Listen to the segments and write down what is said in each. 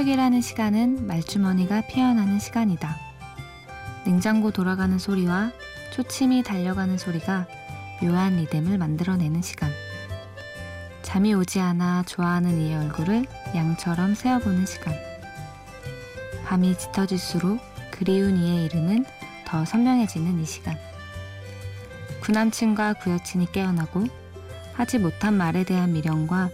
새벽이라는 시간은 말주머니가 피어나는 시간이다. 냉장고 돌아가는 소리와 초침이 달려가는 소리가 묘한 리듬을 만들어내는 시간. 잠이 오지 않아 좋아하는 이의 얼굴을 양처럼 세어보는 시간. 밤이 짙어질수록 그리운 이의 이름은 더 선명해지는 이 시간. 구남친과 구여친이 깨어나고 하지 못한 말에 대한 미련과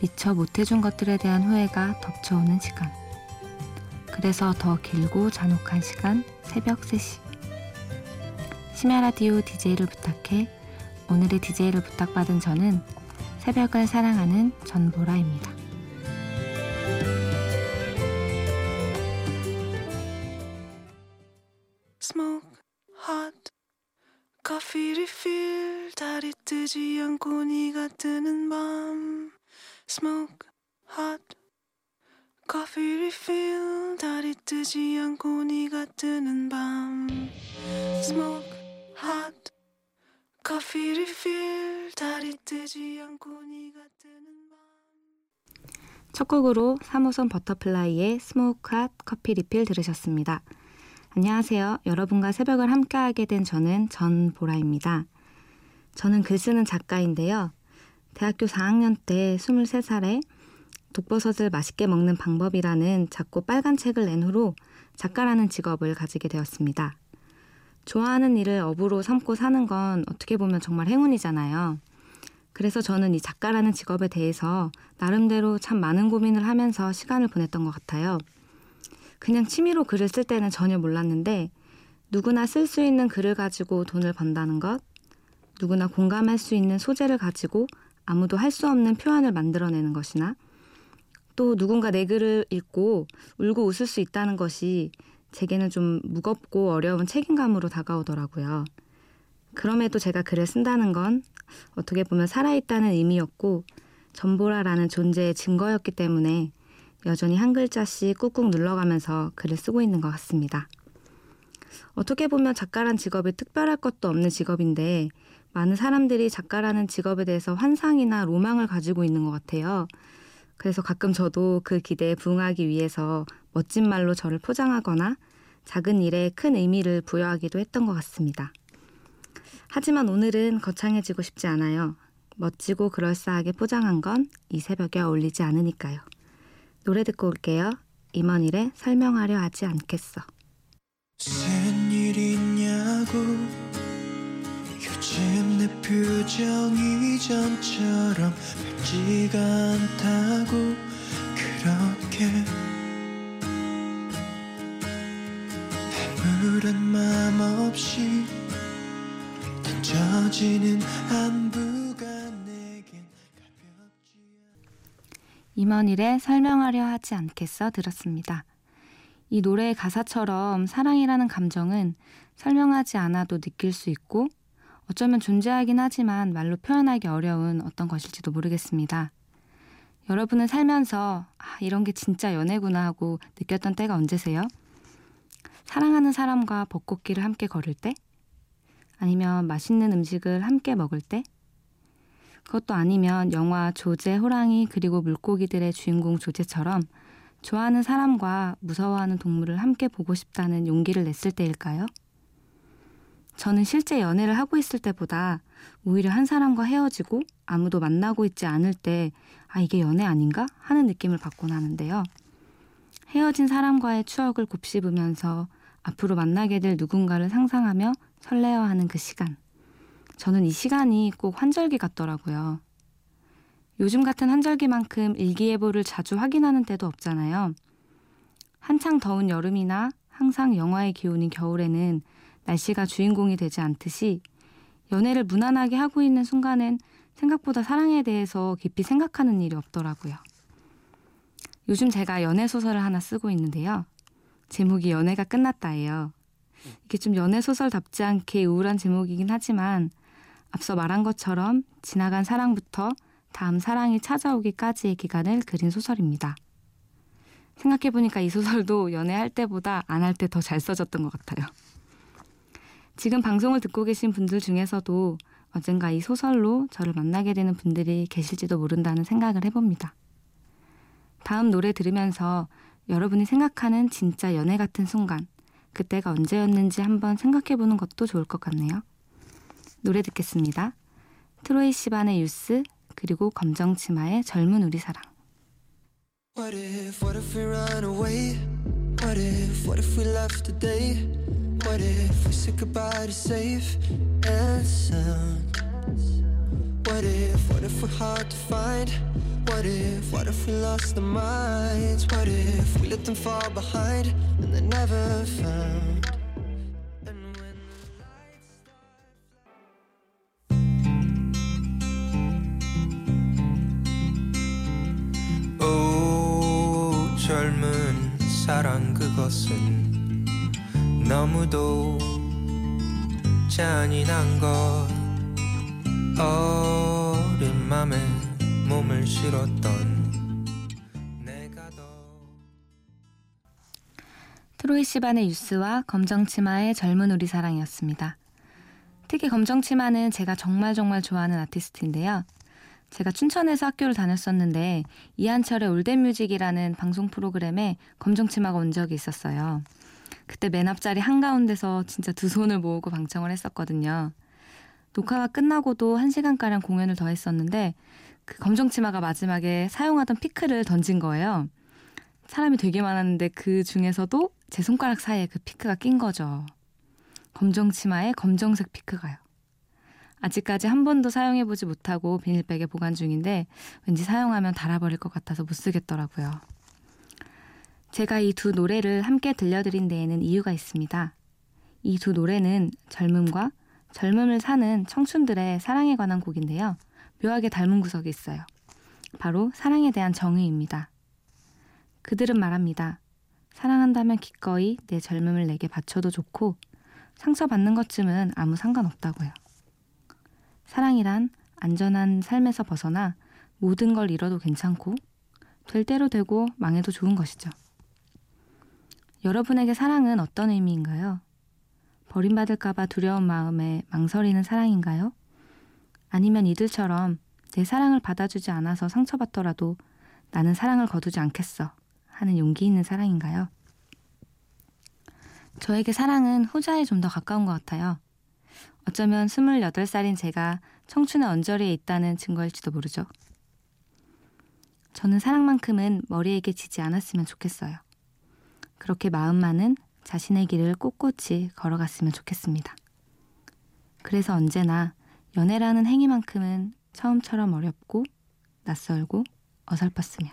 미처 못해준 것들에 대한 후회가 덮쳐오는 시간. 그래서 더 길고 잔혹한 시간 새벽 3시. 심야 라디오 DJ를 부탁해 오늘의 DJ를 부탁받은 저는 새벽을 사랑하는 전보라입니다. Smoke hot 달이 뜨지 않고 네가 뜨는 밤 Smoke hot coffee refill 달이 뜨지 않고 네가 뜨는 밤 Smoke hot coffee refill 달이 뜨지 않고 네가 뜨는 밤 첫 곡으로 3호선 버터플라이의 Smoke Hot Coffee Refill 들으셨습니다. 안녕하세요. 여러분과 새벽을 함께하게 된 저는 전보라입니다. 저는 글 쓰는 작가인데요. 대학교 4학년 때 23살에 독버섯을 맛있게 먹는 방법이라는 작고 빨간 책을 낸 후로 작가라는 직업을 가지게 되었습니다. 좋아하는 일을 업으로 삼고 사는 건 어떻게 보면 정말 행운이잖아요. 그래서 저는 이 작가라는 직업에 대해서 나름대로 참 많은 고민을 하면서 시간을 보냈던 것 같아요. 그냥 취미로 글을 쓸 때는 전혀 몰랐는데 누구나 쓸 수 있는 글을 가지고 돈을 번다는 것, 누구나 공감할 수 있는 소재를 가지고 아무도 할 수 없는 표현을 만들어내는 것이나 또 누군가 내 글을 읽고 울고 웃을 수 있다는 것이 제게는 좀 무겁고 어려운 책임감으로 다가오더라고요. 그럼에도 제가 글을 쓴다는 건 어떻게 보면 살아있다는 의미였고 전보라라는 존재의 증거였기 때문에 여전히 한 글자씩 꾹꾹 눌러가면서 글을 쓰고 있는 것 같습니다. 어떻게 보면 작가란 직업이 특별할 것도 없는 직업인데 많은 사람들이 작가라는 직업에 대해서 환상이나 로망을 가지고 있는 것 같아요. 그래서 가끔 저도 그 기대에 부응하기 위해서 멋진 말로 저를 포장하거나 작은 일에 큰 의미를 부여하기도 했던 것 같습니다. 하지만 오늘은 거창해지고 싶지 않아요. 멋지고 그럴싸하게 포장한 건 이 새벽에 어울리지 않으니까요. 노래 듣고 올게요. 임원일에 설명하려 하지 않겠어. 요즘 내 표정이 전처럼 밝지가 않다고 그렇게 아무런 맘 없이 던져지는 안부가 내겐 가볍지 임원일에 설명하려 하지 않겠어 들었습니다. 이 노래의 가사처럼 사랑이라는 감정은 설명하지 않아도 느낄 수 있고 어쩌면 존재하긴 하지만 말로 표현하기 어려운 어떤 것일지도 모르겠습니다. 여러분은 살면서 아, 이런 게 진짜 연애구나 하고 느꼈던 때가 언제세요? 사랑하는 사람과 벚꽃길을 함께 걸을 때? 아니면 맛있는 음식을 함께 먹을 때? 그것도 아니면 영화 조제, 호랑이 그리고 물고기들의 주인공 조제처럼 좋아하는 사람과 무서워하는 동물을 함께 보고 싶다는 용기를 냈을 때일까요? 저는 실제 연애를 하고 있을 때보다 오히려 한 사람과 헤어지고 아무도 만나고 있지 않을 때, 아, 이게 연애 아닌가? 하는 느낌을 받곤 하는데요. 헤어진 사람과의 추억을 곱씹으면서 앞으로 만나게 될 누군가를 상상하며 설레어하는 그 시간. 저는 이 시간이 꼭 환절기 같더라고요. 요즘 같은 환절기만큼 일기예보를 자주 확인하는 때도 없잖아요. 한창 더운 여름이나 항상 영화의 기운인 겨울에는 날씨가 주인공이 되지 않듯이 연애를 무난하게 하고 있는 순간엔 생각보다 사랑에 대해서 깊이 생각하는 일이 없더라고요. 요즘 제가 연애 소설을 하나 쓰고 있는데요. 제목이 연애가 끝났다예요. 이게 좀 연애 소설답지 않게 우울한 제목이긴 하지만 앞서 말한 것처럼 지나간 사랑부터 다음 사랑이 찾아오기까지의 기간을 그린 소설입니다. 생각해보니까 이 소설도 연애할 때보다 안 할 때 더 잘 써졌던 것 같아요. 지금 방송을 듣고 계신 분들 중에서도 언젠가 이 소설로 저를 만나게 되는 분들이 계실지도 모른다는 생각을 해봅니다. 다음 노래 들으면서 여러분이 생각하는 진짜 연애 같은 순간, 그때가 언제였는지 한번 생각해 보는 것도 좋을 것 같네요. 노래 듣겠습니다. 트로이 시반의 유스, 그리고 검정치마의 젊은 우리 사랑. What if, what if we run away? What if, what if we left today? What if we said goodbye to safe and sound? What if, what if we're hard to find? What if, what if we lost our minds? What if we let them fall behind and they're never found? And when 오 젊은 사랑 그것은 너무도 잔인한 것 어린 맘에 몸을 실었던 내가 더 트로이 시반의 유스와 검정치마의 젊은 우리 사랑이었습니다. 특히 검정치마는 제가 정말 정말 좋아하는 아티스트인데요. 제가 춘천에서 학교를 다녔었는데 이한철의 올댓뮤직이라는 방송 프로그램에 검정치마가 온 적이 있었어요. 그때 맨 앞자리 한가운데서 진짜 두 손을 모으고 방청을 했었거든요. 녹화가 끝나고도 한 시간가량 공연을 더 했었는데 그 검정치마가 마지막에 사용하던 피크를 던진 거예요. 사람이 되게 많았는데 그 중에서도 제 손가락 사이에 그 피크가 낀 거죠. 검정치마에 검정색 피크가요. 아직까지 한 번도 사용해보지 못하고 비닐백에 보관 중인데 왠지 사용하면 닳아버릴 것 같아서 못 쓰겠더라고요. 제가 이 두 노래를 함께 들려드린 데에는 이유가 있습니다. 이 두 노래는 젊음과 젊음을 사는 청춘들의 사랑에 관한 곡인데요. 묘하게 닮은 구석이 있어요. 바로 사랑에 대한 정의입니다. 그들은 말합니다. 사랑한다면 기꺼이 내 젊음을 내게 바쳐도 좋고 상처받는 것쯤은 아무 상관없다고요. 사랑이란 안전한 삶에서 벗어나 모든 걸 잃어도 괜찮고 될 대로 되고 망해도 좋은 것이죠. 여러분에게 사랑은 어떤 의미인가요? 버림받을까봐 두려운 마음에 망설이는 사랑인가요? 아니면 이들처럼 내 사랑을 받아주지 않아서 상처받더라도 나는 사랑을 거두지 않겠어 하는 용기 있는 사랑인가요? 저에게 사랑은 후자에 좀 더 가까운 것 같아요. 어쩌면 28살인 제가 청춘의 언저리에 있다는 증거일지도 모르죠. 저는 사랑만큼은 머리에게 지지 않았으면 좋겠어요. 그렇게 마음만은 자신의 길을 꼿꼿이 걸어갔으면 좋겠습니다. 그래서 언제나 연애라는 행위만큼은 처음처럼 어렵고 낯설고 어설펐으면.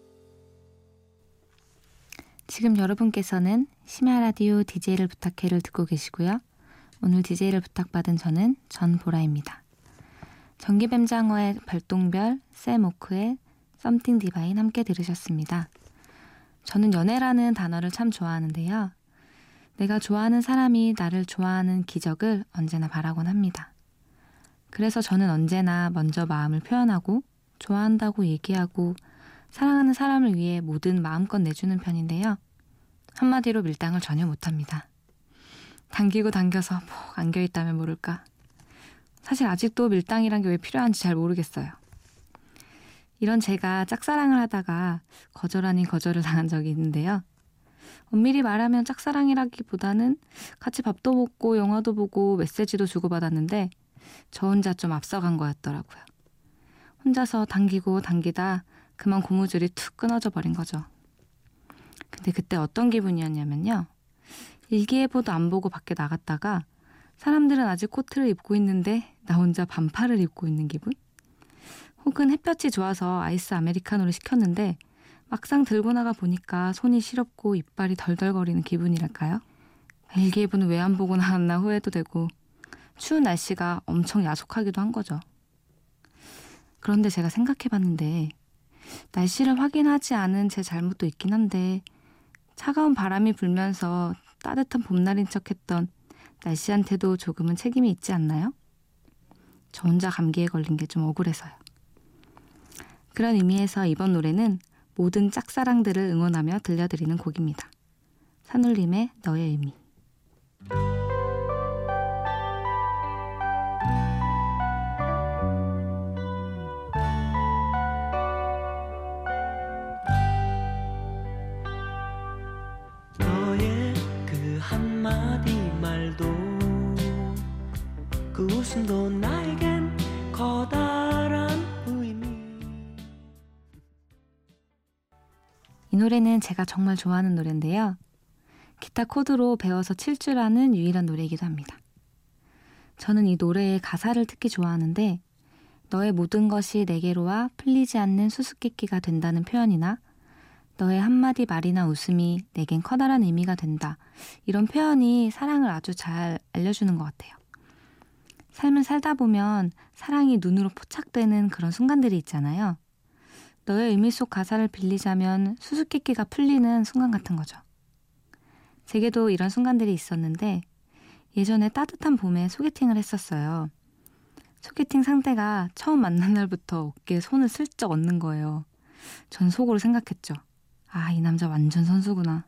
지금 여러분께서는 심야 라디오 DJ를 부탁해를 듣고 계시고요. 오늘 DJ를 부탁받은 저는 전보라입니다. 전기뱀장어의 별똥별, 샘오크의 썸띵 디바인 함께 들으셨습니다. 저는 연애라는 단어를 참 좋아하는데요. 내가 좋아하는 사람이 나를 좋아하는 기적을 언제나 바라곤 합니다. 그래서 저는 언제나 먼저 마음을 표현하고 좋아한다고 얘기하고 사랑하는 사람을 위해 모든 마음껏 내주는 편인데요. 한마디로 밀당을 전혀 못합니다. 당기고 당겨서 푹 안겨있다면 모를까. 사실 아직도 밀당이란 게 왜 필요한지 잘 모르겠어요. 이런 제가 짝사랑을 하다가 거절 아닌 거절을 당한 적이 있는데요. 엄밀히 말하면 짝사랑이라기보다는 같이 밥도 먹고 영화도 보고 메시지도 주고받았는데 저 혼자 좀 앞서간 거였더라고요. 혼자서 당기고 당기다 그만 고무줄이 툭 끊어져 버린 거죠. 근데 그때 어떤 기분이었냐면요. 일기예보도 안 보고 밖에 나갔다가 사람들은 아직 코트를 입고 있는데 나 혼자 반팔을 입고 있는 기분? 혹은 햇볕이 좋아서 아이스 아메리카노를 시켰는데 막상 들고 나가 보니까 손이 시렵고 이빨이 덜덜거리는 기분이랄까요? 일기예보는 왜 안 보고 나왔나 후회도 되고 추운 날씨가 엄청 야속하기도 한 거죠. 그런데 제가 생각해 봤는데 날씨를 확인하지 않은 제 잘못도 있긴 한데 차가운 바람이 불면서 따뜻한 봄날인 척 했던 날씨한테도 조금은 책임이 있지 않나요? 저 혼자 감기에 걸린 게 좀 억울해서요. 그런 의미에서 이번 노래는 모든 짝사랑들을 응원하며 들려드리는 곡입니다. 산울림의 너의 의미. 웃음도 나에겐 커다란 의미 이 노래는 제가 정말 좋아하는 노래인데요. 기타 코드로 배워서 칠 줄 아는 유일한 노래이기도 합니다. 저는 이 노래의 가사를 특히 좋아하는데 너의 모든 것이 내게로 와 풀리지 않는 수수께끼가 된다는 표현이나 너의 한마디 말이나 웃음이 내겐 커다란 의미가 된다. 이런 표현이 사랑을 아주 잘 알려주는 것 같아요. 삶을 살다 보면 사랑이 눈으로 포착되는 그런 순간들이 있잖아요. 너의 의미 속 가사를 빌리자면 수수께끼가 풀리는 순간 같은 거죠. 제게도 이런 순간들이 있었는데 예전에 따뜻한 봄에 소개팅을 했었어요. 소개팅 상대가 처음 만난 날부터 어깨에 손을 슬쩍 얹는 거예요. 전 속으로 생각했죠. 아, 이 남자 완전 선수구나.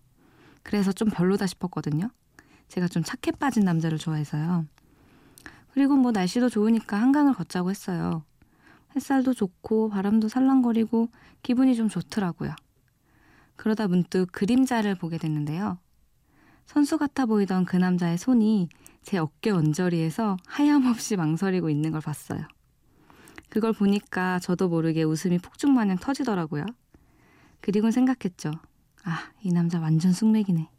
그래서 좀 별로다 싶었거든요. 제가 좀 착해 빠진 남자를 좋아해서요. 그리고 뭐 날씨도 좋으니까 한강을 걷자고 했어요. 햇살도 좋고 바람도 살랑거리고 기분이 좀 좋더라고요. 그러다 문득 그림자를 보게 됐는데요. 선수 같아 보이던 그 남자의 손이 제 어깨 언저리에서 하염없이 망설이고 있는 걸 봤어요. 그걸 보니까 저도 모르게 웃음이 폭죽마냥 터지더라고요. 그리곤 생각했죠. 아, 이 남자 완전 쑥맥이네.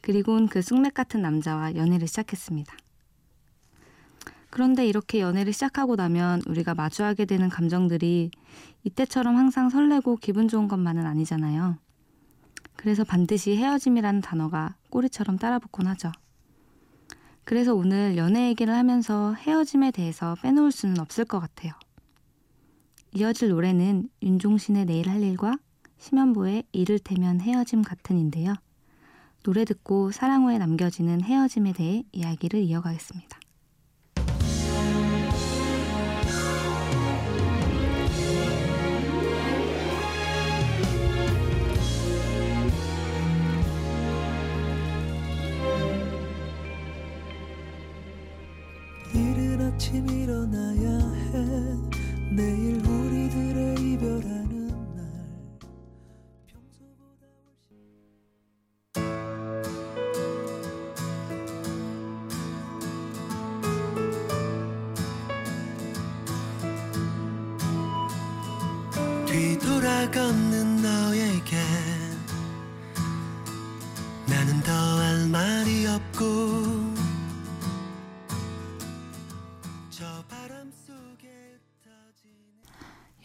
그리곤 그 쑥맥 같은 남자와 연애를 시작했습니다. 그런데 이렇게 연애를 시작하고 나면 우리가 마주하게 되는 감정들이 이때처럼 항상 설레고 기분 좋은 것만은 아니잖아요. 그래서 반드시 헤어짐이라는 단어가 꼬리처럼 따라붙곤 하죠. 그래서 오늘 연애 얘기를 하면서 헤어짐에 대해서 빼놓을 수는 없을 것 같아요. 이어질 노래는 윤종신의 내일 할 일과 심연보의 이를테면 헤어짐 같은인데요. 노래 듣고 사랑 후에 남겨지는 헤어짐에 대해 이야기를 이어가겠습니다. 걷는 너에게 나는 더 할 말이 없고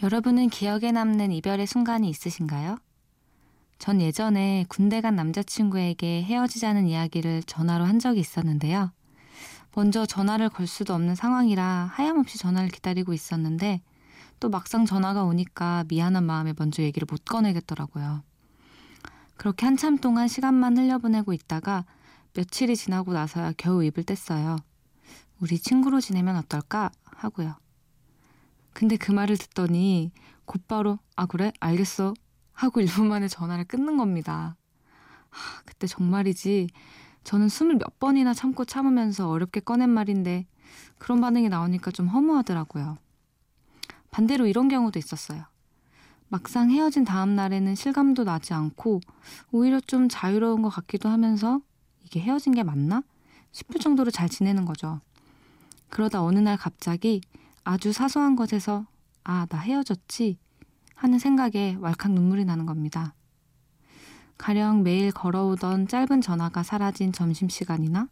여러분은 기억에 남는 이별의 순간이 있으신가요? 전 예전에 군대 간 남자친구에게 헤어지자는 이야기를 전화로 한 적이 있었는데요. 먼저 전화를 걸 수도 없는 상황이라 하염없이 전화를 기다리고 있었는데 또 막상 전화가 오니까 미안한 마음에 먼저 얘기를 못 꺼내겠더라고요. 그렇게 한참 동안 시간만 흘려보내고 있다가 며칠이 지나고 나서야 겨우 입을 뗐어요. 우리 친구로 지내면 어떨까? 하고요. 근데 그 말을 듣더니 곧바로 아 그래 알겠어 하고 1분 만에 전화를 끊는 겁니다. 하, 그때 정말이지 저는 숨을 몇 번이나 참고 참으면서 어렵게 꺼낸 말인데 그런 반응이 나오니까 좀 허무하더라고요. 반대로 이런 경우도 있었어요. 막상 헤어진 다음 날에는 실감도 나지 않고 오히려 좀 자유로운 것 같기도 하면서 이게 헤어진 게 맞나? 싶을 정도로 잘 지내는 거죠. 그러다 어느 날 갑자기 아주 사소한 것에서 아, 나 헤어졌지 하는 생각에 왈칵 눈물이 나는 겁니다. 가령 매일 걸어오던 짧은 전화가 사라진 점심시간이나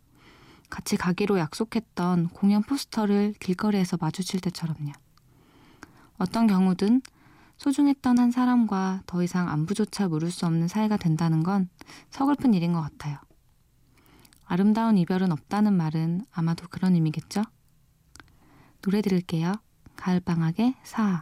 같이 가기로 약속했던 공연 포스터를 길거리에서 마주칠 때처럼요. 어떤 경우든 소중했던 한 사람과 더 이상 안부조차 물을 수 없는 사이가 된다는 건 서글픈 일인 것 같아요. 아름다운 이별은 없다는 말은 아마도 그런 의미겠죠? 노래 들을게요. 가을방학의 사언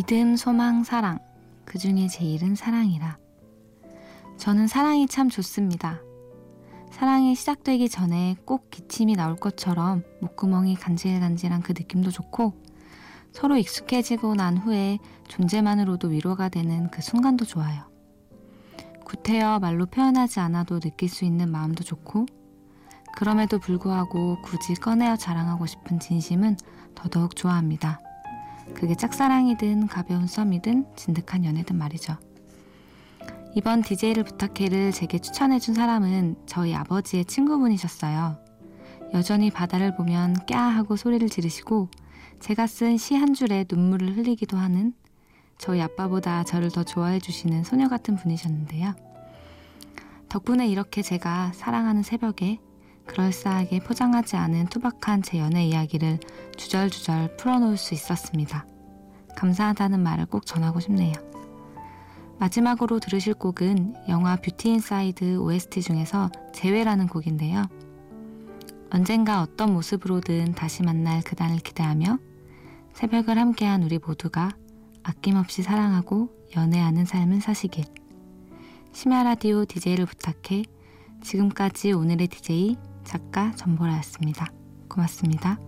믿음, 소망, 사랑. 그 중에 제일은 사랑이라. 저는 사랑이 참 좋습니다. 사랑이 시작되기 전에 꼭 기침이 나올 것처럼 목구멍이 간질간질한 그 느낌도 좋고 서로 익숙해지고 난 후에 존재만으로도 위로가 되는 그 순간도 좋아요. 구태여 말로 표현하지 않아도 느낄 수 있는 마음도 좋고 그럼에도 불구하고 굳이 꺼내어 자랑하고 싶은 진심은 더더욱 좋아합니다. 그게 짝사랑이든 가벼운 썸이든 진득한 연애든 말이죠. 이번 DJ를 부탁해를 제게 추천해준 사람은 저희 아버지의 친구분이셨어요. 여전히 바다를 보면 꺄 하고 소리를 지르시고 제가 쓴 시 한 줄에 눈물을 흘리기도 하는 저희 아빠보다 저를 더 좋아해 주시는 소녀 같은 분이셨는데요. 덕분에 이렇게 제가 사랑하는 새벽에 그럴싸하게 포장하지 않은 투박한 제 연애 이야기를 주절주절 풀어놓을 수 있었습니다. 감사하다는 말을 꼭 전하고 싶네요. 마지막으로 들으실 곡은 영화 뷰티 인사이드 OST 중에서 재회라는 곡인데요. 언젠가 어떤 모습으로든 다시 만날 그날을 기대하며 새벽을 함께한 우리 모두가 아낌없이 사랑하고 연애하는 삶을 사시길. 심야 라디오 DJ를 부탁해 지금까지 오늘의 DJ 작가 전보라였습니다. 고맙습니다.